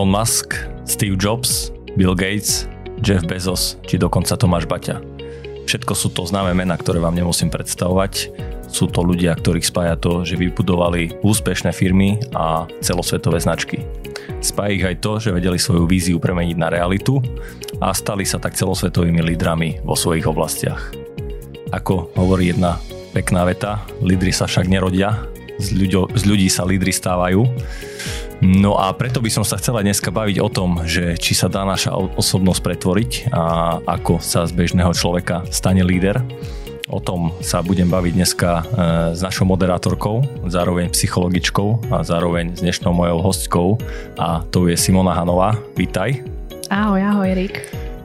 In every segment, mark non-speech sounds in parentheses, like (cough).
Elon Musk, Steve Jobs, Bill Gates, Jeff Bezos či dokonca Tomáš Baťa. Všetko sú to známe mená, ktoré vám nemusím predstavovať. Sú to ľudia, ktorých spája to, že vybudovali úspešné firmy a celosvetové značky. Spája ich aj to, že vedeli svoju víziu premeniť na realitu a stali sa tak celosvetovými lídrami vo svojich oblastiach. Ako hovorí jedna pekná veta, lídry sa však nerodia, z, ľuďo, z ľudí sa lídry stávajú. No a preto by som sa chcela dneska baviť o tom, že či sa dá naša osobnosť pretvoriť a ako sa z bežného človeka stane líder. O tom sa budem baviť dneska e, s našou moderátorkou, zároveň psychologičkou a zároveň s dnešnou mojou hostkou a to je Simona Hanová. Vítaj. Ahoj, ahoj Erik.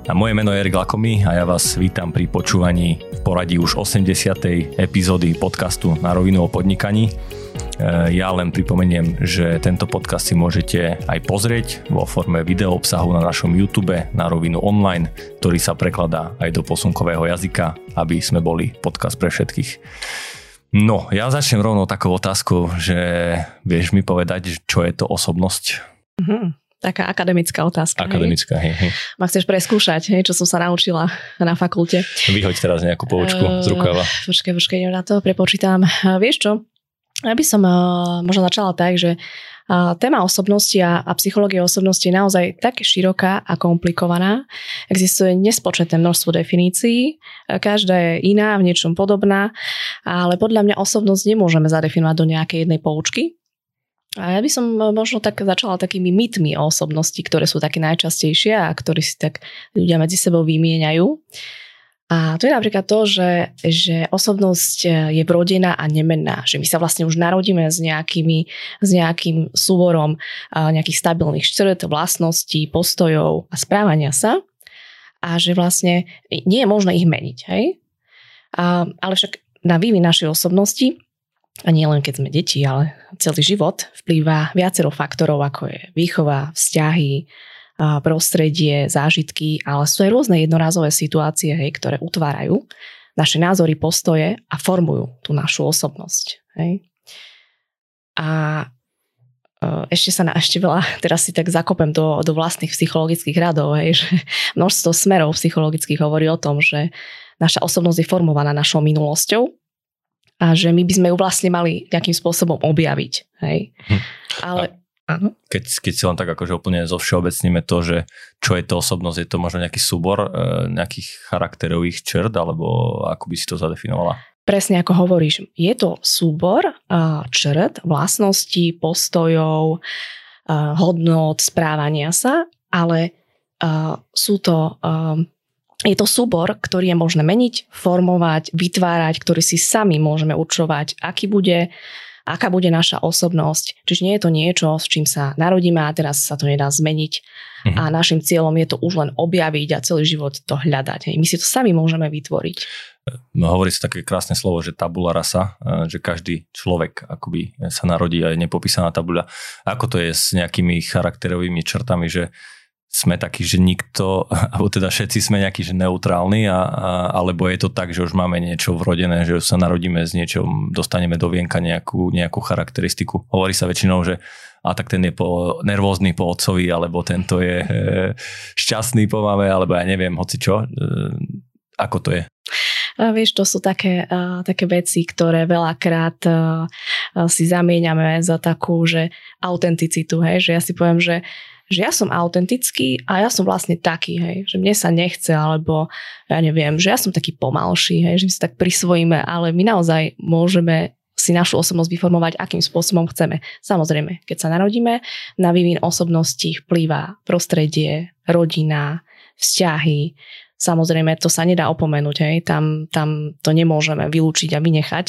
A moje meno je Erik Lakomy a ja vás vítam pri počúvaní v poradí už 80. epizódy podcastu Na rovinu o podnikaní. Eh, ja len pripomeniem, že tento podcast si môžete aj pozrieť vo forme video obsahu na našom YouTube na rovinu online, ktorý sa prekladá aj do posunkového jazyka, aby sme boli podcast pre všetkých. No, ja začnem rovno takou otázkou, že vieš mi povedať, čo je to osobnosť? Mm-hmm. Taká akademická otázka. Akademická, hej. hej. Ma chceš preskúšať, hej, čo som sa naučila na fakulte. Vyhoď teraz nejakú poučku uh, z rukava. Počkaj, počkaj, na to prepočítam. Uh, vieš čo? Ja by som uh, možno začala tak, že uh, téma osobnosti a, a psychológia osobnosti je naozaj tak široká a komplikovaná. Existuje nespočetné množstvo definícií, každá je iná, v niečom podobná, ale podľa mňa osobnosť nemôžeme zadefinovať do nejakej jednej poučky. A ja by som možno tak začala takými mytmi o osobnosti, ktoré sú také najčastejšie a ktoré si tak ľudia medzi sebou vymieňajú. A to je napríklad to, že, že osobnosť e, je vrodená a nemenná. Že my sa vlastne už narodíme s, nejakými, s nejakým súborom e, nejakých stabilných črt, vlastností, postojov a správania sa. A že vlastne nie je možné ich meniť. Hej? A, ale však na vývin našej osobnosti a nie len keď sme deti, ale celý život vplýva viacero faktorov, ako je výchova, vzťahy, prostredie, zážitky, ale sú aj rôzne jednorázové situácie, hej, ktoré utvárajú naše názory, postoje a formujú tú našu osobnosť. Hej. A e, ešte sa na ešte veľa, (laughs) teraz si tak zakopem do, do vlastných psychologických radov, hej, že (laughs) množstvo smerov psychologických hovorí o tom, že naša osobnosť je formovaná našou minulosťou a že my by sme ju vlastne mali nejakým spôsobom objaviť. Hej. Hm. Ale Áno. Keď, keď si len tak akože úplne zo všeobecníme to, že čo je to osobnosť, je to možno nejaký súbor e, nejakých charakterových črt, alebo ako by si to zadefinovala? Presne ako hovoríš, je to súbor uh, črt, vlastností, postojov, uh, hodnot, správania sa, ale sú to je to súbor, ktorý je možné meniť, formovať, vytvárať, ktorý si sami môžeme určovať, aký bude aká bude naša osobnosť. Čiže nie je to niečo, s čím sa narodíme a teraz sa to nedá zmeniť. Mhm. A našim cieľom je to už len objaviť a celý život to hľadať. My si to sami môžeme vytvoriť. No, hovorí sa také krásne slovo, že tabula rasa, e, že každý človek akoby sa narodí a je nepopísaná tabuľa. Ako to je s nejakými charakterovými črtami, že sme takí, že nikto, (laughs) alebo teda všetci sme nejakí, že neutrálni, a, a, alebo je to tak, že už máme niečo vrodené, že sa narodíme s niečom, dostaneme do vienka nejakú, nejakú charakteristiku. Hovorí sa väčšinou, že a tak ten je po, nervózny po otcovi, alebo tento je e, šťastný po mame, alebo ja neviem, hoci čo. E, ako to je? A vieš, to sú také, uh, také veci, ktoré veľakrát uh, si zamieňame za takú, že autenticitu, hej, že ja si poviem, že že ja som autentický a ja som vlastne taký, hej, že mne sa nechce, alebo ja neviem, že ja som taký pomalší, hej, že my si tak prisvojíme, ale my naozaj môžeme si našu osobnosť vyformovať, akým spôsobom chceme. Samozrejme, keď sa narodíme, na vývin osobnosti vplýva prostredie, rodina, vzťahy. Samozrejme, to sa nedá opomenúť, hej, tam, tam to nemôžeme vylúčiť a vynechať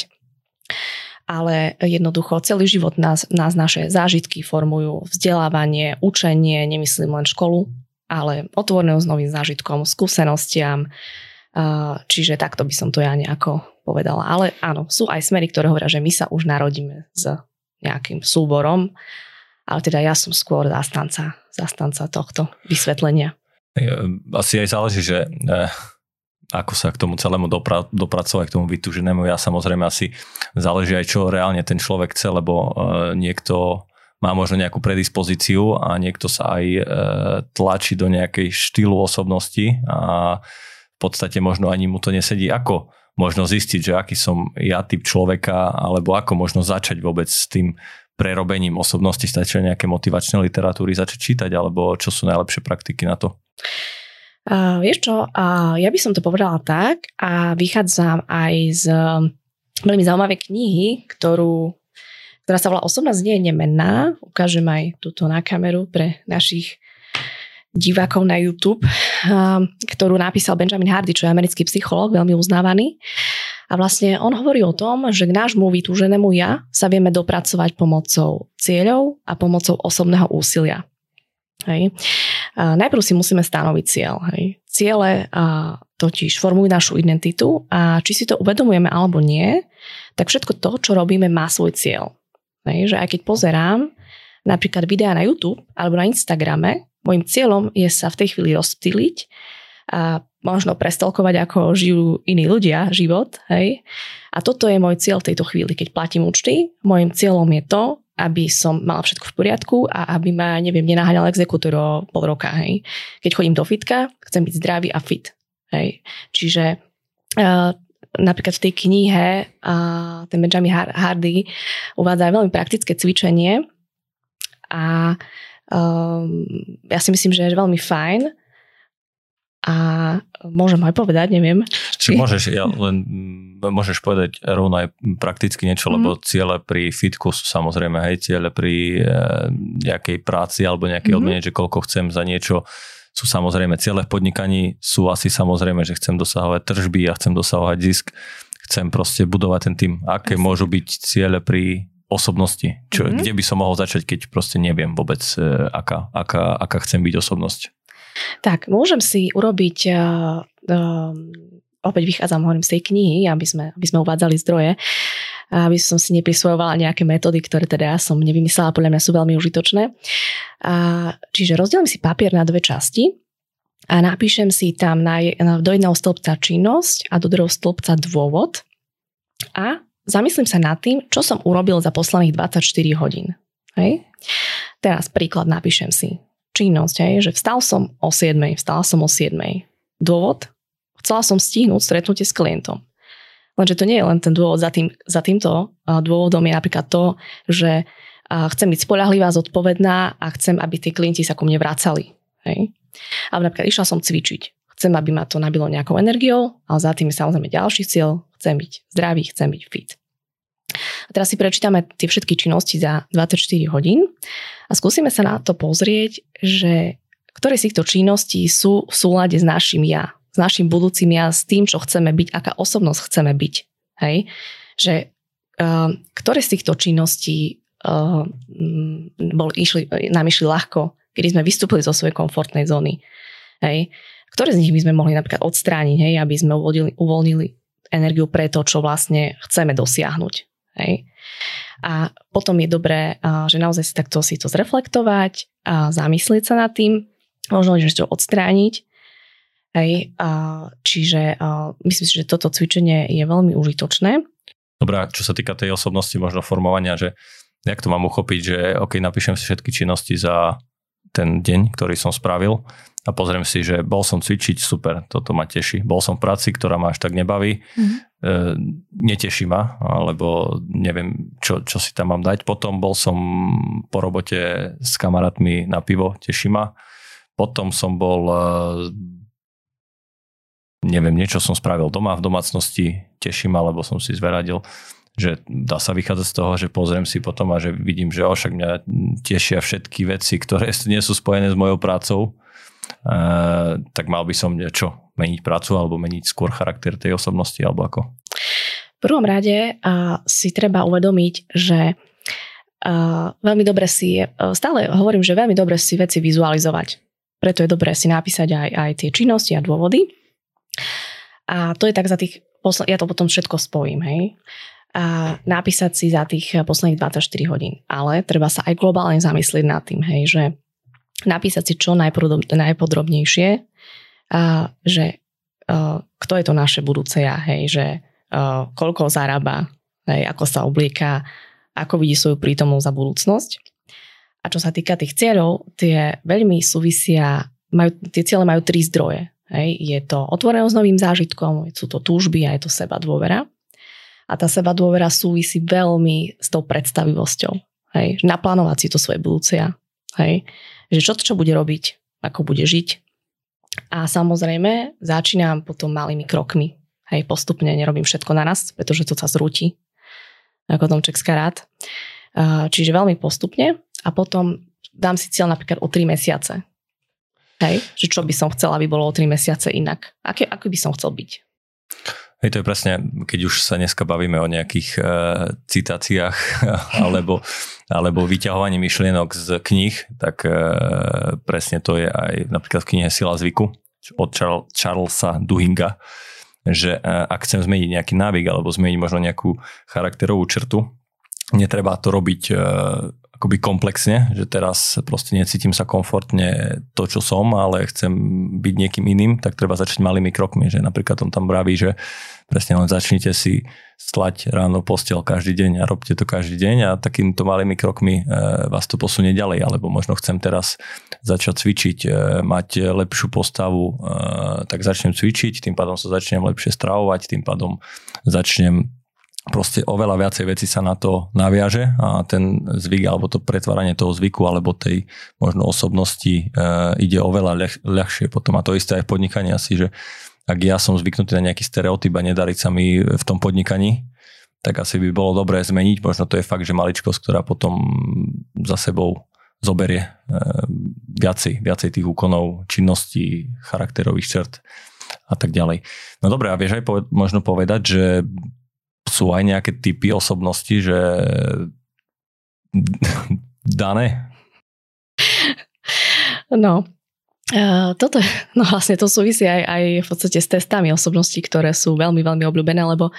ale jednoducho celý život nás, nás naše zážitky formujú, vzdelávanie, učenie, nemyslím len školu, ale otvoreného s novým zážitkom, skúsenostiam, čiže takto by som to ja nejako povedala. Ale áno, sú aj smery, ktoré hovoria, že my sa už narodíme s nejakým súborom, ale teda ja som skôr zastanca, zastanca tohto vysvetlenia. Asi aj záleží, že eh, ako sa k tomu celému dopra- dopracovať, k tomu vytúženému. Ja samozrejme asi záleží aj čo reálne ten človek chce, lebo uh, niekto má možno nejakú predispozíciu a niekto sa aj e, tlačí do nejakej štýlu osobnosti a v podstate možno ani mu to nesedí. Ako možno zistiť, že aký som ja typ človeka, alebo ako možno začať vôbec s tým prerobením osobnosti, stačí nejaké motivačné literatúry začať čítať, alebo čo sú najlepšie praktiky na to? Uh, vieš čo, uh, ja by som to povedala tak a vychádzam aj z veľmi zaujímavej knihy, ktorú, ktorá sa volá Osobnosť nie je nemenná. Ukážem aj túto na kameru pre našich divákov na YouTube, ktorú napísal Benjamin Hardy, čo je americký psychológ, veľmi uznávaný. A vlastne on hovorí o tom, že k nášmu vytúženému ja sa vieme dopracovať pomocou cieľov a pomocou osobného úsilia. Hej. Najprv si musíme stanoviť cieľ. Hej. Ciele a, totiž formujú našu identitu a či si to uvedomujeme alebo nie, tak všetko to, čo robíme, má svoj cieľ. Hej. Že aj keď pozerám napríklad videá na YouTube alebo na Instagrame, môjim cieľom je sa v tej chvíli rozptýliť a možno prestelkovať, ako žijú iní ľudia život. Hej. A toto je môj cieľ v tejto chvíli, keď platím účty. Môjim cieľom je to, aby som mala všetko v poriadku a aby ma, neviem, nenaháňal exekútor o pol roka. Hej. Keď chodím do fitka, chcem byť zdravý a fit. Hej. Čiže uh, napríklad v tej knihe uh, ten Benjamin Hardy uvádza veľmi praktické cvičenie a um, ja si myslím, že je veľmi fajn a môžem aj povedať, neviem. Či môžeš, ja len môžeš povedať rovno aj prakticky niečo, mm. lebo ciele pri fitku sú samozrejme, hej, ciele pri e, nejakej práci alebo nejakej mm-hmm. odmene, že koľko chcem za niečo sú samozrejme ciele v podnikaní, sú asi samozrejme, že chcem dosahovať tržby a chcem dosahovať zisk, chcem proste budovať ten tým, aké Asi. môžu byť ciele pri osobnosti, čo, mm-hmm. kde by som mohol začať, keď proste neviem vôbec, e, aká, aká, aká chcem byť osobnosť. Tak, môžem si urobiť, uh, uh, opäť vychádzam hovorím z tej knihy, aby sme, aby sme uvádzali zdroje, aby som si neprisvojovala nejaké metódy, ktoré teda ja som nevymyslela, podľa mňa sú veľmi užitočné. Čiže rozdelím si papier na dve časti a napíšem si tam na, do jedného stĺpca činnosť a do druhého stĺpca dôvod a zamyslím sa nad tým, čo som urobil za posledných 24 hodín. Hej? Teraz príklad napíšem si činnosť, hej, že vstal som o 7, vstala som o 7. Dôvod? Chcela som stihnúť stretnutie s klientom. Lenže to nie je len ten dôvod, za, tým, za týmto dôvodom je napríklad to, že chcem byť spolahlivá, zodpovedná a chcem, aby tí klienti sa ku mne vracali. Hej. A napríklad išla som cvičiť. Chcem, aby ma to nabilo nejakou energiou, ale za tým je samozrejme ďalší cieľ. Chcem byť zdravý, chcem byť fit. Teraz si prečítame tie všetky činnosti za 24 hodín a skúsime sa na to pozrieť, že ktoré z týchto činností sú v súlade s našim ja, s našim budúcim ja, s tým, čo chceme byť, aká osobnosť chceme byť. Hej? Že uh, ktoré z týchto činností uh, bol, išli, nám išli ľahko, kedy sme vystúpili zo svojej komfortnej zóny. Hej? Ktoré z nich by sme mohli napríklad odstrániť, hej, aby sme uvoľnili, uvoľnili energiu pre to, čo vlastne chceme dosiahnuť. Hej. A potom je dobré, že naozaj si takto si to zreflektovať a zamyslieť sa nad tým, možno že to odstrániť. Hej. Čiže myslím si, že toto cvičenie je veľmi užitočné. Dobrá, čo sa týka tej osobnosti, možno formovania, že jak to mám uchopiť, že OK, napíšem si všetky činnosti za ten deň, ktorý som spravil a pozriem si, že bol som cvičiť, super, toto ma teší. Bol som v práci, ktorá ma až tak nebaví, mm-hmm. e, neteší ma, alebo neviem, čo, čo si tam mám dať. Potom bol som po robote s kamarátmi na pivo, teší ma. Potom som bol, e, neviem, niečo som spravil doma v domácnosti, teší ma, lebo som si zveradil že dá sa vychádzať z toho, že pozriem si potom a že vidím, že však mňa tešia všetky veci, ktoré nie sú spojené s mojou prácou Uh, tak mal by som niečo meniť prácu alebo meniť skôr charakter tej osobnosti alebo ako? V prvom rade uh, si treba uvedomiť, že uh, veľmi dobre si, uh, stále hovorím, že veľmi dobre si veci vizualizovať. Preto je dobré si napísať aj, aj tie činnosti a dôvody. A to je tak za tých, posl- ja to potom všetko spojím, hej. A napísať si za tých posledných 24 hodín. Ale treba sa aj globálne zamyslieť nad tým, hej, že napísať si čo najpodrobnejšie, a, že a, kto je to naše budúce ja, hej, že a, koľko zarába, hej, ako sa oblieka, ako vidí svoju prítomnosť za budúcnosť. A čo sa týka tých cieľov, tie veľmi súvisia, majú, tie ciele majú tri zdroje. Hej. Je to otvorenosť novým zážitkom, sú to túžby a je to seba dôvera. A tá seba dôvera súvisí veľmi s tou predstavivosťou. Hej. Naplánovať si to svoje budúce Hej. Že čo to čo bude robiť, ako bude žiť. A samozrejme začínam potom malými krokmi. Hej, postupne nerobím všetko naraz, pretože to sa zrúti ako Tomčekská rád. Čiže veľmi postupne a potom dám si cieľ napríklad o 3 mesiace. Hej, že čo by som chcela, aby bolo o 3 mesiace inak. Aký, aký by som chcel byť? Hej, to je presne, keď už sa dneska bavíme o nejakých uh, citáciách (laughs) alebo, alebo vyťahovaní myšlienok z knih, tak uh, presne to je aj napríklad v knihe Sila zvyku od Charl- Charlesa Duhinga, že uh, ak chcem zmeniť nejaký návyk alebo zmeniť možno nejakú charakterovú črtu, netreba to robiť uh, akoby komplexne, že teraz proste necítim sa komfortne to, čo som, ale chcem byť niekým iným, tak treba začať malými krokmi, že napríklad on tam vraví, že presne len začnite si slať ráno postel každý deň a robte to každý deň a takýmito malými krokmi e, vás to posunie ďalej, alebo možno chcem teraz začať cvičiť, e, mať lepšiu postavu, e, tak začnem cvičiť, tým pádom sa začnem lepšie stravovať, tým pádom začnem proste oveľa viacej veci sa na to naviaže a ten zvyk alebo to pretváranie toho zvyku alebo tej možno osobnosti e, ide oveľa ľah, ľahšie potom a to isté aj v podnikaní asi, že ak ja som zvyknutý na nejaký stereotyp a nedariť sa mi v tom podnikaní, tak asi by bolo dobré zmeniť. Možno to je fakt, že maličkosť, ktorá potom za sebou zoberie e, viacej, viacej tých úkonov, činností, charakterových čert a tak ďalej. No dobré, a vieš aj poved- možno povedať, že sú aj nejaké typy osobnosti, že (laughs) dané? No, Uh, toto, no vlastne to súvisí aj, aj v podstate s testami osobností, ktoré sú veľmi, veľmi obľúbené, lebo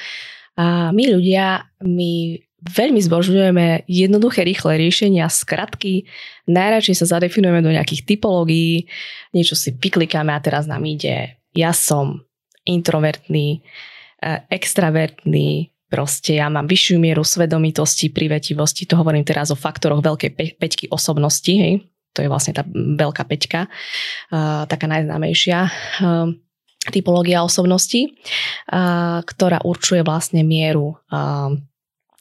my ľudia, my veľmi zbožňujeme jednoduché, rýchle riešenia, skratky, najradšej sa zadefinujeme do nejakých typológií, niečo si vyklikáme a teraz nám ide, ja som introvertný, uh, extravertný, Proste ja mám vyššiu mieru svedomitosti, privetivosti, to hovorím teraz o faktoroch veľkej pe- peťky osobnosti, hej. To je vlastne tá veľká peťka, uh, taká najznámejšia uh, typológia osobnosti, uh, ktorá určuje vlastne mieru uh,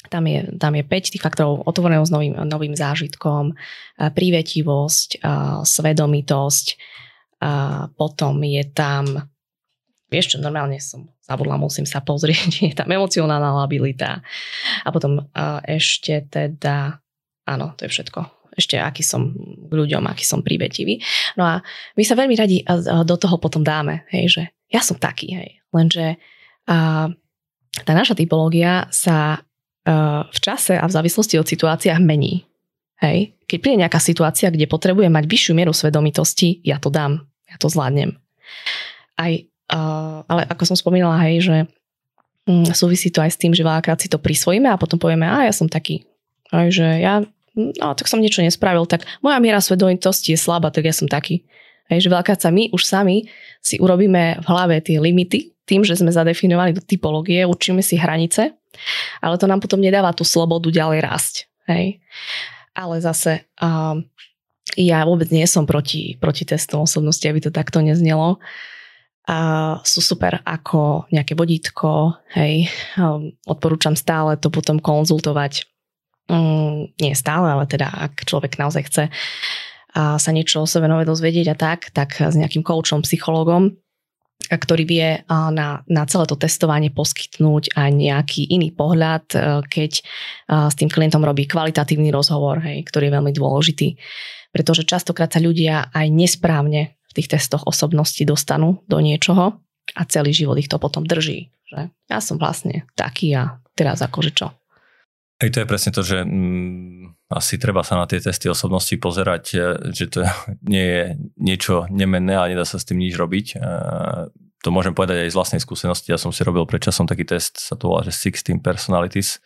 tam je, tam je 5 tých faktorov otvorenosť novým, novým zážitkom, prívetivosť, svedomitosť, potom je tam vieš čo, normálne som zabudla, musím sa pozrieť, (laughs) je tam emocionálna labilita. A potom ešte teda, áno, to je všetko. Ešte aký som k ľuďom, aký som príbetivý. No a my sa veľmi radi do toho potom dáme, hej, že ja som taký, hej. Lenže uh, tá naša typológia sa uh, v čase a v závislosti od situáciách mení. Hej. Keď príde nejaká situácia, kde potrebujem mať vyššiu mieru svedomitosti, ja to dám, ja to zvládnem. Aj ale ako som spomínala, hej, že um, súvisí to aj s tým, že veľakrát si to prisvojíme a potom povieme, a ja som taký. Aj, že ja, no tak som niečo nespravil, tak moja miera svedomitosti je slabá, tak ja som taký. Hej, že veľakrát sa my už sami si urobíme v hlave tie limity, tým, že sme zadefinovali do typológie, učíme si hranice, ale to nám potom nedáva tú slobodu ďalej rásť. Hej. Ale zase um, ja vôbec nie som proti, proti testom osobnosti, aby to takto neznelo a sú super ako nejaké vodítko, hej, um, odporúčam stále to potom konzultovať, um, nie stále, ale teda ak človek naozaj chce a sa niečo o sebe nové dozvedieť a tak, tak s nejakým koučom, psychologom, ktorý vie na, na celé to testovanie poskytnúť aj nejaký iný pohľad, e, keď s tým klientom robí kvalitatívny rozhovor, hej, ktorý je veľmi dôležitý. Pretože častokrát sa ľudia aj nesprávne tých testoch osobnosti dostanú do niečoho a celý život ich to potom drží. Že ja som vlastne taký a teraz akože čo. Hej, to je presne to, že mm, asi treba sa na tie testy osobnosti pozerať, e, že to (laughs) nie je niečo nemenné a nedá sa s tým nič robiť. E, to môžem povedať aj z vlastnej skúsenosti. Ja som si robil predčasom taký test, sa to volá, že 16 Personalities.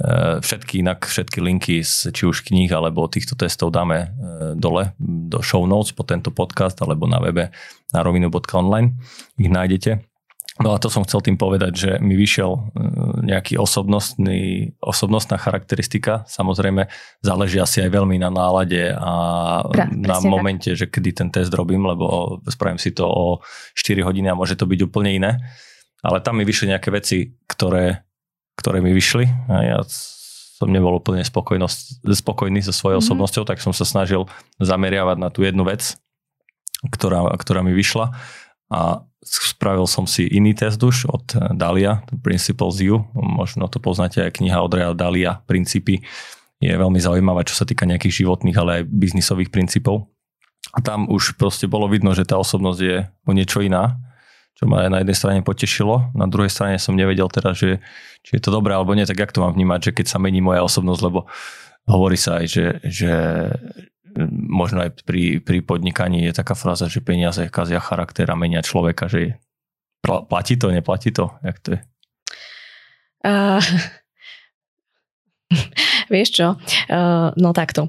Eh, všetky inak, všetky linky z či už kníh alebo týchto testov dáme eh, dole do show notes po tento podcast alebo na webe na rovinu.online ich nájdete. No a to som chcel tým povedať, že mi vyšiel e, nejaký osobnostný, osobnostná charakteristika. Samozrejme, záleží asi aj veľmi na nálade a pra, na momente, tak. že kedy ten test robím, lebo spravím si to o 4 hodiny a môže to byť úplne iné. Ale tam mi vyšli nejaké veci, ktoré, ktoré mi vyšli. A ja som nebol úplne spokojný so svojou mm-hmm. osobnosťou, tak som sa snažil zameriavať na tú jednu vec, ktorá, ktorá mi vyšla. A spravil som si iný test už od Dalia, Principles U, možno to poznáte aj kniha od Real Dalia, Princípy, je veľmi zaujímavá, čo sa týka nejakých životných, ale aj biznisových princípov. A tam už proste bolo vidno, že tá osobnosť je o niečo iná, čo ma na jednej strane potešilo, na druhej strane som nevedel teraz, že či je to dobré alebo nie, tak jak to mám vnímať, že keď sa mení moja osobnosť, lebo hovorí sa aj, že, že možno aj pri, pri podnikaní je taká fráza, že peniaze kazia charakter a menia človeka, že platí to, neplatí to? Jak to je? Uh, (laughs) vieš čo? Uh, no takto.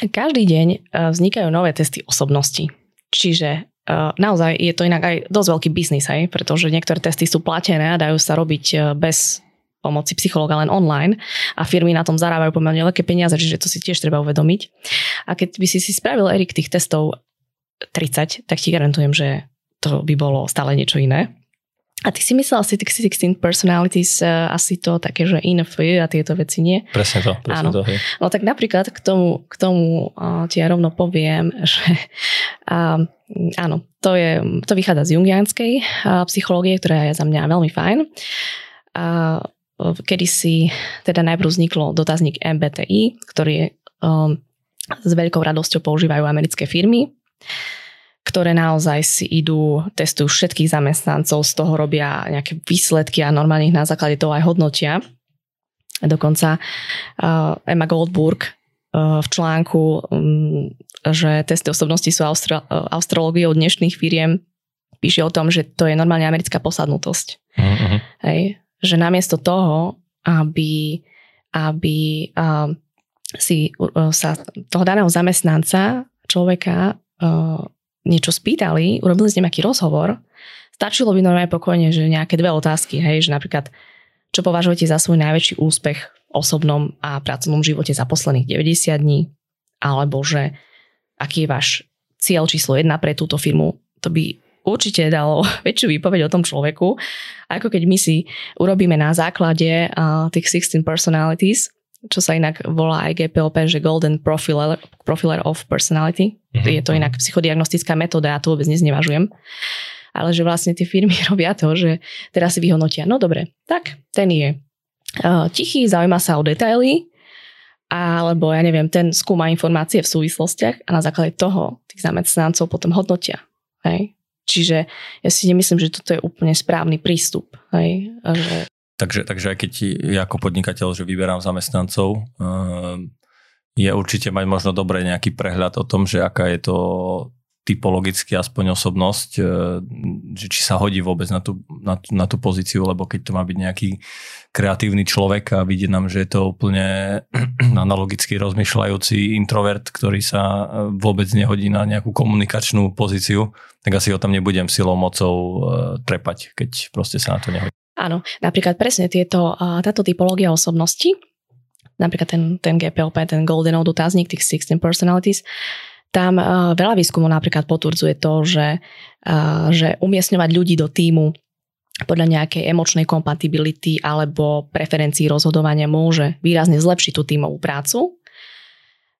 Každý deň uh, vznikajú nové testy osobnosti. Čiže naozaj je to inak aj dosť veľký biznis, aj, pretože niektoré testy sú platené a dajú sa robiť bez pomoci psychologa len online a firmy na tom zarábajú pomerne veľké peniaze, čiže to si tiež treba uvedomiť. A keď by si si spravil, Erik, tých testov 30, tak ti garantujem, že to by bolo stále niečo iné. A ty si myslel asi tých 16 personalities, uh, asi to také, že INF a tieto veci nie? Presne to, presne áno. to. Hej. No tak napríklad k tomu, k tomu uh, ti ja rovno poviem, (laughs) že uh, áno, to, je, to vychádza z jungianskej psychológie, ktorá je za mňa veľmi fajn. Uh, kedy si teda najprv vzniklo dotazník MBTI, ktorý um, s veľkou radosťou používajú americké firmy, ktoré naozaj si idú, testujú všetkých zamestnancov, z toho robia nejaké výsledky a normálne ich na základe toho aj hodnotia. Dokonca uh, Emma Goldburg v článku, um, že testy osobnosti sú austro- astrológiou dnešných firiem, píše o tom, že to je normálne americká posadnutosť. Uh-huh. Hej že namiesto toho, aby, aby uh, si uh, sa toho daného zamestnanca, človeka uh, niečo spýtali, urobili s ním aký rozhovor, stačilo by normálne pokojne, že nejaké dve otázky, hej, že napríklad, čo považujete za svoj najväčší úspech v osobnom a pracovnom živote za posledných 90 dní, alebo že aký je váš cieľ číslo jedna pre túto firmu, to by určite dalo (laughs) väčšiu výpoveď o tom človeku, ako keď my si urobíme na základe uh, tých 16 personalities, čo sa inak volá aj GPLP, že Golden Profiler, profiler of Personality. Mm-hmm. Je to inak psychodiagnostická metóda, ja to vôbec neznevažujem. Ale že vlastne tie firmy (laughs) robia to, že teraz si vyhodnotia, no dobre, tak ten je tichý, zaujíma sa o detaily, alebo ja neviem, ten skúma informácie v súvislostiach a na základe toho tých zamestnancov potom hodnotia. Hej? Čiže ja si nemyslím, že toto je úplne správny prístup. Hej? Že... Takže, takže aj keď ja ako podnikateľ, že vyberám zamestnancov, ehm, je určite mať možno dobre nejaký prehľad o tom, že aká je to typologicky aspoň osobnosť, e, že či sa hodí vôbec na tú, na, na tú pozíciu, lebo keď to má byť nejaký kreatívny človek a vidie nám, že je to úplne (clears throat) analogicky rozmýšľajúci introvert, ktorý sa e, vôbec nehodí na nejakú komunikačnú pozíciu, tak asi ho tam nebudem silou mocou e, trepať, keď proste sa na to nehodí. Áno, napríklad presne tieto, táto typológia osobnosti, napríklad ten, ten GPLP, ten Golden dotazník, tých 16 personalities, tam uh, veľa výskumov napríklad potvrdzuje to, že, uh, že umiestňovať ľudí do týmu podľa nejakej emočnej kompatibility alebo preferencií rozhodovania môže výrazne zlepšiť tú tímovú prácu.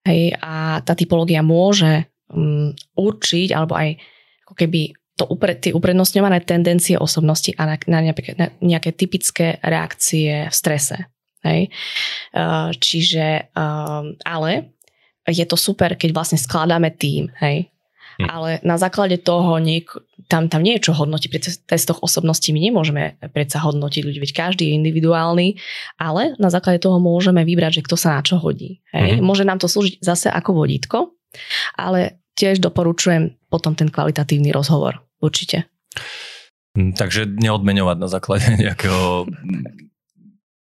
Hej, a tá typológia môže um, určiť alebo aj ako keby to upre, tie uprednostňované tendencie osobnosti a na, na, nejaké, na nejaké typické reakcie v strese. Hej. Uh, čiže, uh, ale je to super, keď vlastne skladáme tým, hej. Hm. Ale na základe toho niek- tam, tam nie je čo hodnotiť. Pri testoch osobnosti my nemôžeme predsa hodnotiť ľudí, veď každý je individuálny, ale na základe toho môžeme vybrať, že kto sa na čo hodí. Hej. Mm-hmm. Môže nám to slúžiť zase ako vodítko, ale tiež doporučujem potom ten kvalitatívny rozhovor. Určite. Hm, takže neodmeňovať na základe (laughs) nejakého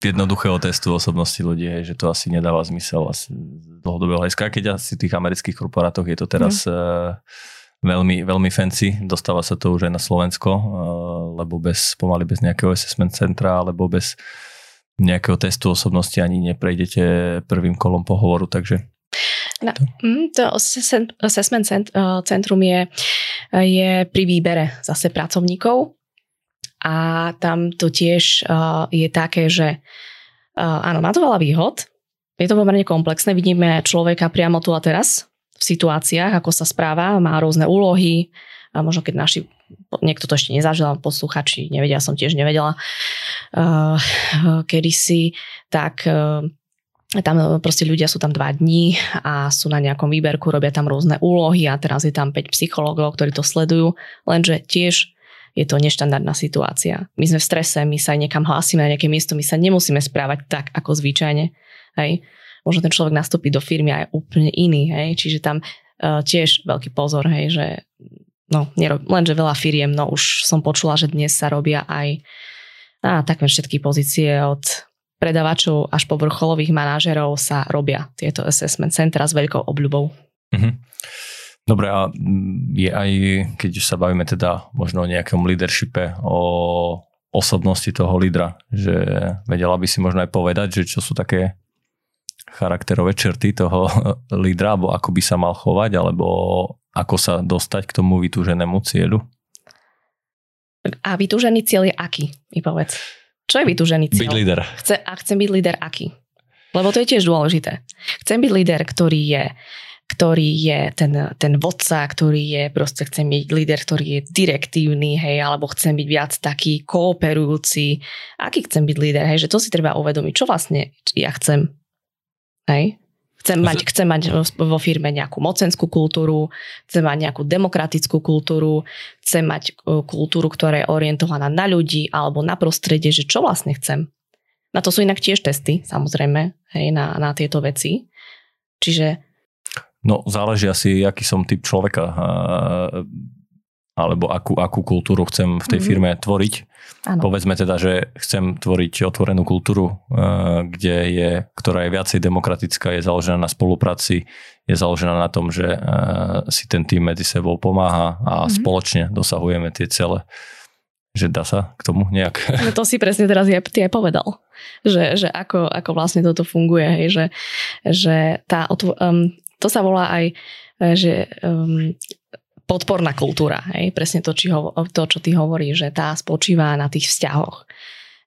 jednoduchého testu osobnosti ľudí, hej, že to asi nedáva zmysel asi z dlhodobého hľadiska. Keď asi v tých amerických korporátoch je to teraz mm. veľmi, veľmi fancy. Dostáva sa to už aj na Slovensko, uh, lebo bez, pomaly bez nejakého assessment centra, alebo bez nejakého testu osobnosti ani neprejdete prvým kolom pohovoru, takže No, to assessment centrum je, je pri výbere zase pracovníkov a tam to tiež je také, že áno, má to veľa výhod, je to pomerne komplexné, vidíme človeka priamo tu a teraz v situáciách, ako sa správa, má rôzne úlohy, a možno keď naši, niekto to ešte nezažil, posluchači nevedia, som tiež nevedela uh, kedysi, tak uh, tam proste ľudia sú tam dva dní a sú na nejakom výberku, robia tam rôzne úlohy a teraz je tam 5 psychológov, ktorí to sledujú, lenže tiež je to neštandardná situácia. My sme v strese, my sa niekam hlásime na nejaké miesto, my sa nemusíme správať tak, ako zvyčajne. Hej. Možno ten človek nastúpi do firmy a je úplne iný, hej. čiže tam uh, tiež veľký pozor, hej, že no, nerob, lenže veľa firiem, no už som počula, že dnes sa robia aj a takmer všetky pozície od predavačov až po vrcholových manažerov sa robia tieto assessment centra s veľkou obľubou. Mm-hmm. Dobre, a je aj, keď už sa bavíme teda možno o nejakom leadershipe, o osobnosti toho lídra, že vedela by si možno aj povedať, že čo sú také charakterové črty toho (laughs) lídra, alebo ako by sa mal chovať, alebo ako sa dostať k tomu vytúženému cieľu? A vytúžený cieľ je aký, mi povedz. Čo je vytúžený cieľ? Byť líder. Chce, a chcem byť líder aký? Lebo to je tiež dôležité. Chcem byť líder, ktorý je ktorý je ten, ten vodca, ktorý je, proste chcem byť líder, ktorý je direktívny, hej, alebo chcem byť viac taký kooperujúci. Aký chcem byť líder, hej, že to si treba uvedomiť, čo vlastne ja chcem. Hej. Chcem mať, chcem mať vo firme nejakú mocenskú kultúru, chcem mať nejakú demokratickú kultúru, chcem mať kultúru, ktorá je orientovaná na ľudí alebo na prostredie, že čo vlastne chcem. Na to sú inak tiež testy, samozrejme, hej, na, na tieto veci. Čiže No záleží asi, aký som typ človeka alebo akú, akú kultúru chcem v tej mm-hmm. firme tvoriť. Ano. Povedzme teda, že chcem tvoriť otvorenú kultúru, kde je, ktorá je viacej demokratická, je založená na spolupráci, je založená na tom, že si ten tým medzi sebou pomáha a mm-hmm. spoločne dosahujeme tie cele. Že dá sa k tomu nejak? No to si presne teraz je, ty aj povedal. Že, že ako, ako vlastne toto funguje. Hej, že, že tá, um, to sa volá aj, e, že um, podporná kultúra. Hej? Presne to, či ho, to, čo ty hovoríš, že tá spočíva na tých vzťahoch.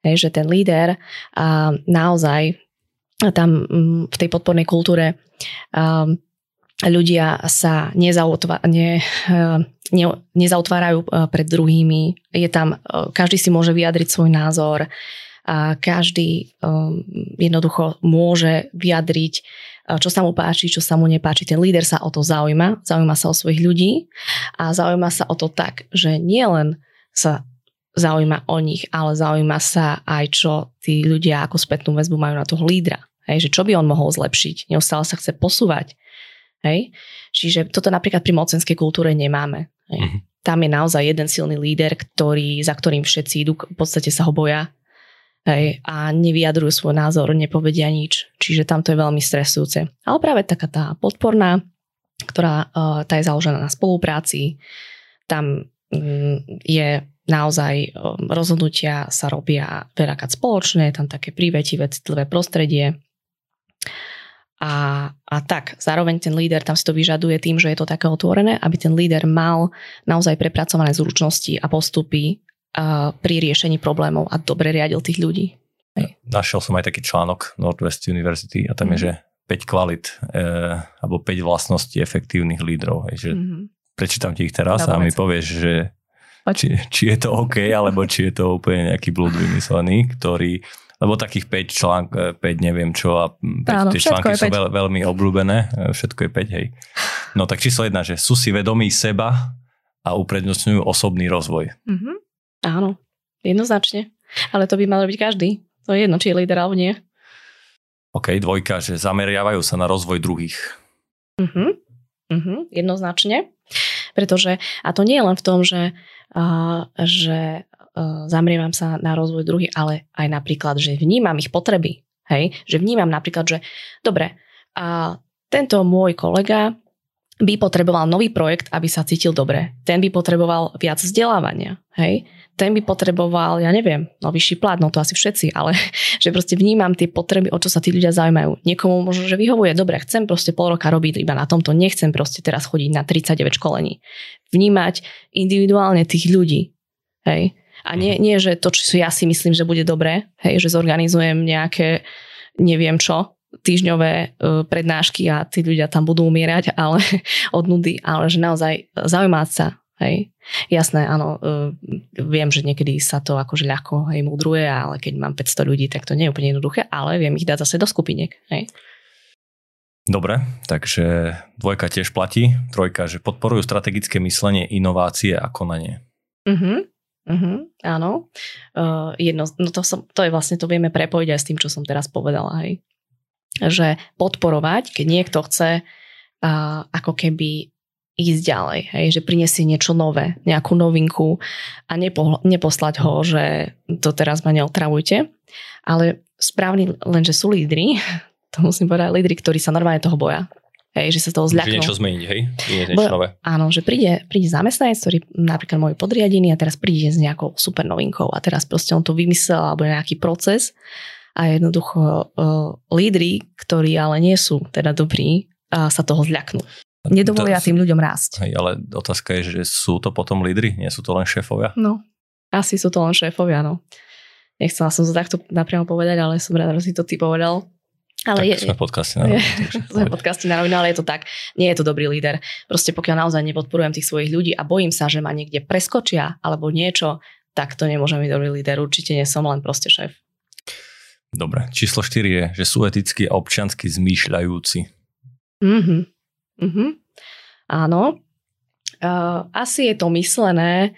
Hej? Že ten líder a naozaj tam v tej podpornej kultúre um, ľudia sa nezautva, ne, ne, nezautvárajú e, pred druhými. Je tam, e, každý si môže vyjadriť svoj názor a každý um, jednoducho môže vyjadriť čo sa mu páči, čo sa mu nepáči. Ten líder sa o to zaujíma, zaujíma sa o svojich ľudí a zaujíma sa o to tak, že nielen sa zaujíma o nich, ale zaujíma sa aj, čo tí ľudia ako spätnú väzbu majú na toho lídra. Hej, že čo by on mohol zlepšiť. Neustále sa chce posúvať. Hej? Čiže toto napríklad pri mocenskej kultúre nemáme. Hej? Mm-hmm. Tam je naozaj jeden silný líder, ktorý, za ktorým všetci idú, v podstate sa ho boja hej, a nevyjadrujú svoj názor, nepovedia nič. Čiže tam to je veľmi stresujúce. Ale práve taká tá podporná, ktorá uh, tá je založená na spolupráci, tam um, je naozaj um, rozhodnutia sa robia veľakrát spoločné, tam také prívetivé, citlivé prostredie. A, a tak, zároveň ten líder tam si to vyžaduje tým, že je to také otvorené, aby ten líder mal naozaj prepracované zručnosti a postupy pri riešení problémov a dobre riadil tých ľudí. Hej. Našiel som aj taký článok Northwest University a tam mm. je, mhm. že 5 kvalit e, alebo 5 vlastností efektívnych lídrov. Hej, že mm. Prečítam ti ich teraz Dobre, a mi povieš, že či, či je to OK, alebo či je to úplne nejaký blúd vymyslený, ktorý lebo takých 5 článk, 5 neviem čo a 5, Áno, tie články sú veľ, veľmi obľúbené, všetko je 5, hej. No tak číslo jedna, že sú si vedomí seba a uprednostňujú osobný rozvoj. Mm-hmm. Áno, jednoznačne. Ale to by mal robiť každý. To je jedno, či je líder alebo nie. OK, dvojka, že zameriavajú sa na rozvoj druhých. Uh-huh. Uh-huh, jednoznačne. Pretože, a to nie je len v tom, že, uh, že uh, zamrievam sa na rozvoj druhých, ale aj napríklad, že vnímam ich potreby. Hej? Že vnímam napríklad, že dobre, a tento môj kolega by potreboval nový projekt, aby sa cítil dobre. Ten by potreboval viac vzdelávania. Hej? Ten by potreboval, ja neviem, no vyšší plat, no to asi všetci, ale (laughs) že proste vnímam tie potreby, o čo sa tí ľudia zaujímajú. Niekomu možno, že vyhovuje, dobre, chcem proste pol roka robiť iba na tomto, nechcem proste teraz chodiť na 39 školení. Vnímať individuálne tých ľudí. Hej? A nie, nie, že to, čo ja si myslím, že bude dobré, hej, že zorganizujem nejaké, neviem čo, týždňové e, prednášky a tí ľudia tam budú umierať ale, (laughs) od nudy, ale že naozaj zaujímať sa. Hej. Jasné, áno, e, viem, že niekedy sa to akože ľahko hej, múdruje, ale keď mám 500 ľudí, tak to nie je úplne jednoduché, ale viem ich dať zase do skupiniek. Hej. Dobre, takže dvojka tiež platí, trojka, že podporujú strategické myslenie, inovácie a konanie. Uh-huh. Uh-huh, áno. Uh, jedno, no to, som, to je vlastne, to vieme prepojiť aj s tým, čo som teraz povedala. Hej že podporovať, keď niekto chce uh, ako keby ísť ďalej, hej, že prinesie niečo nové, nejakú novinku a nepo, neposlať ho, že to teraz ma neotravujte, ale správni len, že sú lídry, (laughs) to musím povedať, lídry, ktorí sa normálne toho boja. Hej, že sa toho zľaknú. Že niečo zmeniť, hej? Nie niečo Bo, nové. Áno, že príde, príde zamestnanec, ktorý napríklad môj podriadený a teraz príde s nejakou super novinkou a teraz proste on to vymyslel alebo nejaký proces a jednoducho uh, lídry, ktorí ale nie sú teda dobrí, uh, sa toho zľaknú. Nedovolia tým ľuďom rásť. Hej, ale otázka je, že sú to potom lídry, nie sú to len šéfovia? No, asi sú to len šéfovia, no. Nechcela som to takto napriamo povedať, ale som rada, že si to ty povedal. Ale tak je, sme v podcaste na (laughs) rovinu. (laughs) sme v podcaste na rovinu, ale je to tak. Nie je to dobrý líder. Proste pokiaľ naozaj nepodporujem tých svojich ľudí a bojím sa, že ma niekde preskočia alebo niečo, tak to nemôže byť dobrý líder. Určite nie som len proste šéf. Dobre, číslo 4 je, že sú eticky a občiansky zmýšľajúci. Mhm. Mhm. Áno. Uh, asi je to myslené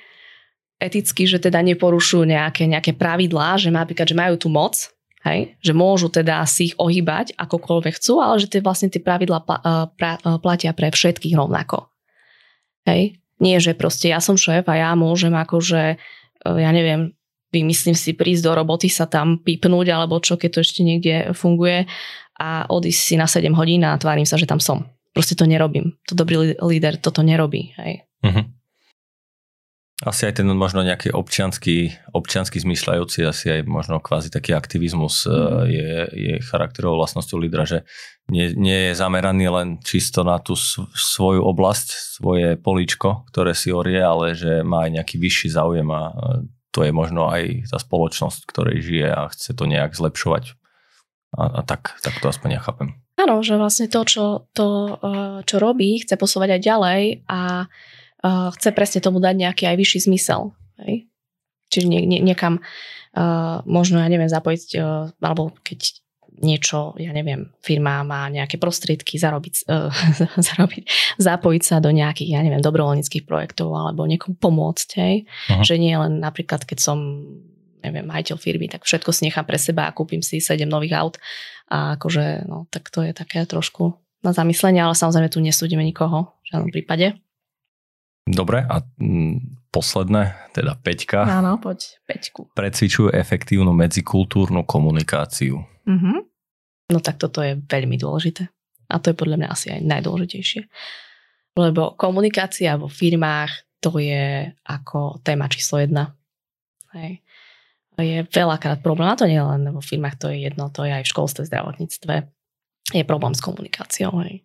eticky, že teda neporušujú nejaké, nejaké pravidlá, že napríklad, že majú tú moc, hej, že môžu teda si ich ohýbať akokoľvek chcú, ale že tie vlastne tie pravidlá pla, pra, platia pre všetkých rovnako. Hej. Nie, že proste ja som šéf a ja môžem akože, ja neviem, vymyslím si prísť do roboty, sa tam pipnúť alebo čo, keď to ešte niekde funguje a odísť si na 7 hodín a tvárim sa, že tam som. Proste to nerobím. To dobrý líder toto nerobí. Hej. Uh-huh. Asi aj ten možno nejaký občiansky, občiansky zmyšľajúci, asi aj možno kvázi taký aktivizmus mm. je, je charakterovou vlastnosťou lídra, že nie, nie je zameraný len čisto na tú svoju oblasť, svoje políčko, ktoré si orie, ale že má aj nejaký vyšší záujem a to je možno aj tá spoločnosť, ktorej žije a chce to nejak zlepšovať. A, a tak, tak to aspoň ja chápem. Áno, že vlastne to, čo, to, e, čo robí, chce posúvať aj ďalej a e, chce presne tomu dať nejaký aj vyšší zmysel. Hej? Čiže nie, nie, niekam uh, možno, ja neviem, zapojiť, uh, alebo keď niečo, ja neviem, firma má nejaké prostriedky zarobiť, uh, (laughs) zarobiť, zapojiť sa do nejakých, ja neviem, dobrovoľníckých projektov alebo niekomu pomôcť, hej? Uh-huh. Že nie len napríklad, keď som neviem, majiteľ firmy, tak všetko si nechám pre seba a kúpim si 7 nových aut a akože, no, tak to je také trošku na zamyslenie, ale samozrejme tu nesúdime nikoho v žiadnom prípade. Dobre, a mm, posledné, teda Peťka. Áno, poď, Peťku. Precvičujú efektívnu medzikultúrnu komunikáciu. Mm-hmm. No tak toto je veľmi dôležité. A to je podľa mňa asi aj najdôležitejšie. Lebo komunikácia vo firmách to je ako téma číslo jedna. Hej. Je veľakrát problém, a to nie len vo firmách, to je jedno, to je aj v školstve, zdravotníctve. Je problém s komunikáciou. Hej.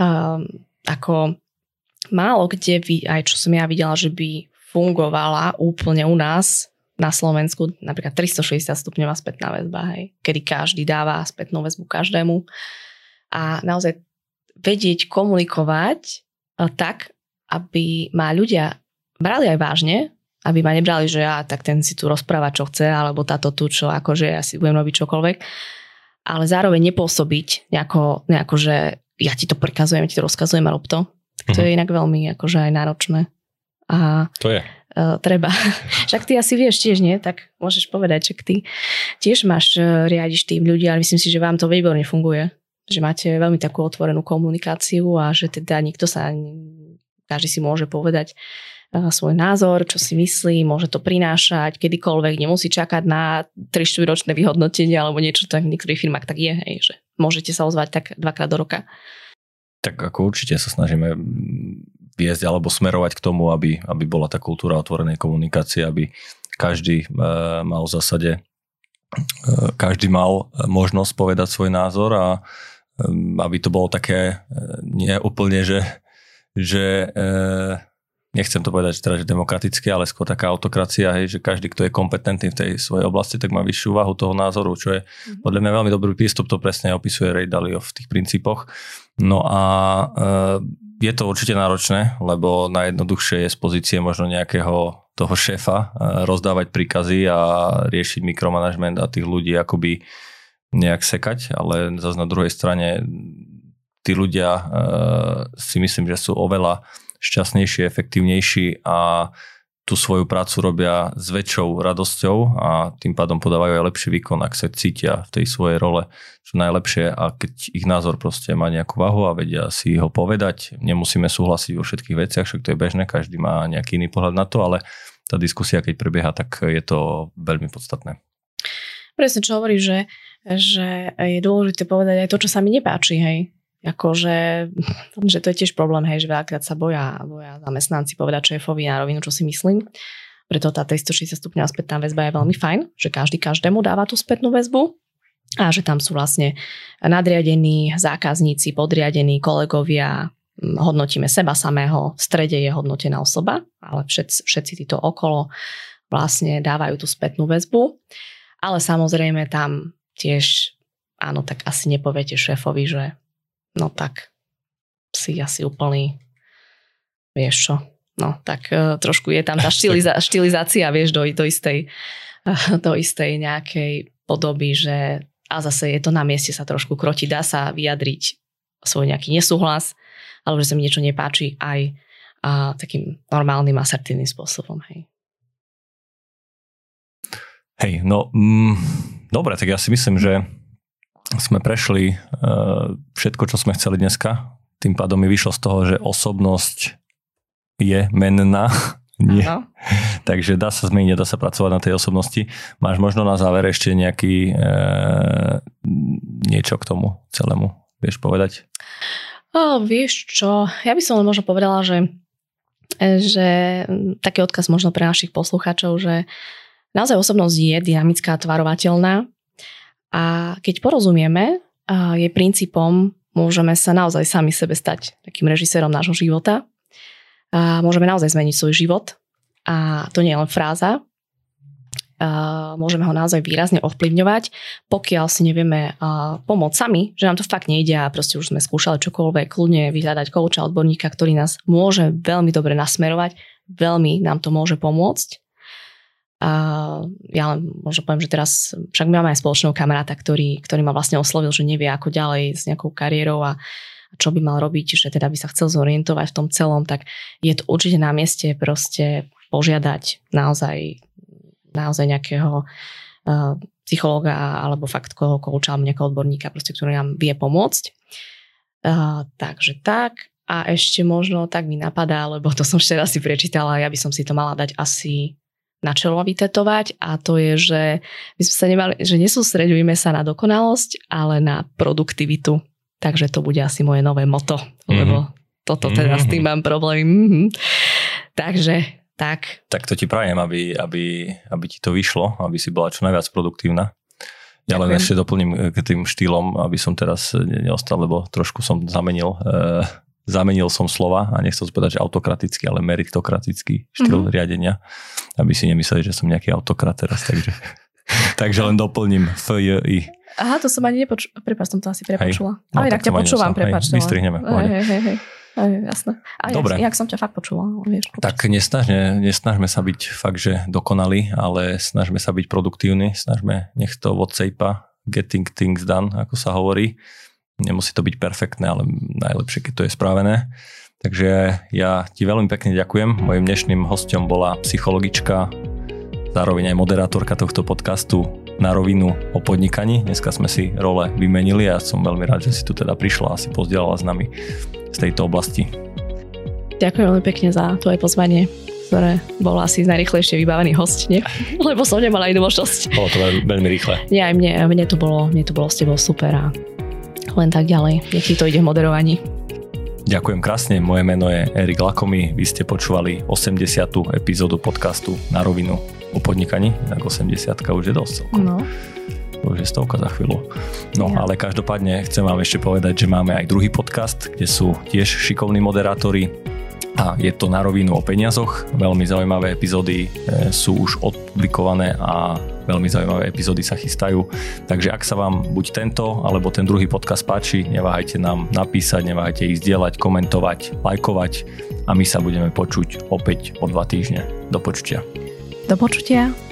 Um, ako málo kde, aj čo som ja videla, že by fungovala úplne u nás na Slovensku napríklad 360 stupňová spätná väzba, hej, kedy každý dáva spätnú väzbu každému a naozaj vedieť komunikovať eh, tak, aby ma ľudia brali aj vážne, aby ma nebrali, že ja tak ten si tu rozpráva, čo chce, alebo táto tu, čo akože ja si budem robiť čokoľvek, ale zároveň nepôsobiť nejako, nejako že ja ti to prikazujem, ti to rozkazujem a rob to. To je inak veľmi akože aj náročné. A to je uh, treba. (laughs) Však ty asi vieš tiež, nie? Tak môžeš povedať, že ty tiež máš, uh, riadiš tým ľudí, ale myslím si, že vám to výborne funguje. Že máte veľmi takú otvorenú komunikáciu a že teda nikto sa, každý si môže povedať svoj názor, čo si myslí, môže to prinášať kedykoľvek, nemusí čakať na 3 ročné vyhodnotenie alebo niečo, tak v niektorých firmách tak je, hej, že môžete sa ozvať tak dvakrát do roka. Tak ako určite sa snažíme viesť alebo smerovať k tomu, aby, aby bola tá kultúra otvorenej komunikácie, aby každý e, mal v zásade e, každý mal možnosť povedať svoj názor a e, aby to bolo také nie úplne, že, že nechcem to povedať, že teraz že demokratické, ale skôr taká autokracia, hej, že každý, kto je kompetentný v tej svojej oblasti, tak má vyššiu váhu toho názoru, čo je mm-hmm. podľa mňa veľmi dobrý prístup, to presne opisuje Ray Dalio v tých princípoch. No a e, je to určite náročné, lebo najjednoduchšie je z pozície možno nejakého toho šéfa e, rozdávať príkazy a riešiť mikromanagement a tých ľudí akoby nejak sekať, ale zase na druhej strane tí ľudia e, si myslím, že sú oveľa šťastnejší, efektívnejší a tú svoju prácu robia s väčšou radosťou a tým pádom podávajú aj lepší výkon, ak sa cítia v tej svojej role čo najlepšie a keď ich názor proste má nejakú váhu a vedia si ho povedať, nemusíme súhlasiť vo všetkých veciach, však to je bežné, každý má nejaký iný pohľad na to, ale tá diskusia, keď prebieha, tak je to veľmi podstatné. Presne, čo hovorí, že, že je dôležité povedať aj to, čo sa mi nepáči, hej akože, (laughs) že to je tiež problém, hej, že veľakrát sa boja, boja zamestnanci povedať šéfovi na rovinu, čo si myslím. Preto tá 360 stupňová spätná väzba je veľmi fajn, že každý každému dáva tú spätnú väzbu a že tam sú vlastne nadriadení, zákazníci, podriadení, kolegovia, hodnotíme seba samého, v strede je hodnotená osoba, ale všetci, všetci títo okolo vlastne dávajú tú spätnú väzbu. Ale samozrejme tam tiež, áno, tak asi nepoviete šéfovi, že no tak si asi úplný, vieš čo, no tak uh, trošku je tam tá (laughs) štiliza- štilizácia, vieš, do, do istej (laughs) do istej nejakej podoby, že a zase je to na mieste sa trošku krotiť, dá sa vyjadriť svoj nejaký nesúhlas, alebo že sa mi niečo nepáči aj a, takým normálnym, asertívnym spôsobom, hej. Hej, no mm, dobre, tak ja si myslím, že sme prešli uh, všetko, čo sme chceli dneska. Tým pádom mi vyšlo z toho, že osobnosť je menná. (laughs) Nie. Ano. (laughs) Takže dá sa zmeniť, dá sa pracovať na tej osobnosti. Máš možno na záver ešte nejaký e, niečo k tomu celému? Vieš povedať? O, vieš čo, ja by som len možno povedala, že, že taký odkaz možno pre našich poslucháčov, že naozaj osobnosť je dynamická, tvarovateľná a keď porozumieme jej princípom, môžeme sa naozaj sami sebe stať takým režisérom nášho života. A môžeme naozaj zmeniť svoj život. A to nie je len fráza. A môžeme ho naozaj výrazne ovplyvňovať, pokiaľ si nevieme pomôcť sami, že nám to fakt nejde a proste už sme skúšali čokoľvek, kľudne vyhľadať kouča, odborníka, ktorý nás môže veľmi dobre nasmerovať, veľmi nám to môže pomôcť a ja len možno poviem, že teraz, však my máme aj spoločného kamaráta, ktorý, ktorý ma vlastne oslovil, že nevie ako ďalej s nejakou kariérou a čo by mal robiť, že teda by sa chcel zorientovať v tom celom, tak je to určite na mieste proste požiadať naozaj, naozaj nejakého uh, psychológa alebo fakt koho kouča alebo nejakého odborníka, proste, ktorý nám vie pomôcť. Uh, takže tak. A ešte možno tak mi napadá, lebo to som ešte raz prečítala, ja by som si to mala dať asi na čelo vytetovať a to je, že my sme sa nemali, že nesústredujeme sa na dokonalosť, ale na produktivitu. Takže to bude asi moje nové moto, mm-hmm. lebo toto teda mm-hmm. s tým mám problém. Mm-hmm. Takže tak. Tak to ti prajem, aby, aby, aby ti to vyšlo, aby si bola čo najviac produktívna. Ja len ešte doplním k tým štýlom, aby som teraz neostal, lebo trošku som zamenil uh, zamenil som slova a nechcel povedať, že autokratický, ale meritokratický štýl mm-hmm. riadenia, aby si nemysleli, že som nejaký autokrat teraz, takže, (laughs) takže len doplním FJI. Aha, to som ani nepočula. Prepač, som to asi prepočula. Hej. No, ale inak ťa počúvam, prepač. Vystrihneme. Hej, hej, hej, hej. Aj, jasné. A Dobre. Jak, jak som ťa fakt počula. Vieš, tak nesnažme, nesnažme sa byť fakt, že dokonali, ale snažme sa byť produktívni, snažme, nech to od sejpa, getting things done, ako sa hovorí. Nemusí to byť perfektné, ale najlepšie, keď to je spravené. Takže ja ti veľmi pekne ďakujem. Mojím dnešným hostom bola psychologička, zároveň aj moderátorka tohto podcastu na rovinu o podnikaní. Dneska sme si role vymenili a som veľmi rád, že si tu teda prišla a si pozdielala s nami z tejto oblasti. Ďakujem veľmi pekne za tvoje pozvanie ktoré bol asi najrychlejšie vybavený host, nie? (laughs) Lebo som nemala inú možnosť. Bolo to veľmi rýchle. Nie, aj mne, mne, to bolo, mne to bolo s tebou super a len tak ďalej. Nech to ide v moderovaní. Ďakujem krásne, moje meno je Erik Lakomy, vy ste počúvali 80. epizódu podcastu Na rovinu o podnikaní, tak 80 už je dosť celkom. No. To už je stovka za chvíľu. No ja. ale každopádne chcem vám ešte povedať, že máme aj druhý podcast, kde sú tiež šikovní moderátori a je to na rovinu o peniazoch. Veľmi zaujímavé epizódy e, sú už odpublikované a veľmi zaujímavé epizódy sa chystajú. Takže ak sa vám buď tento alebo ten druhý podcast páči, neváhajte nám napísať, neváhajte ich zdieľať, komentovať, lajkovať a my sa budeme počuť opäť o dva týždne. Do počutia. Do počutia.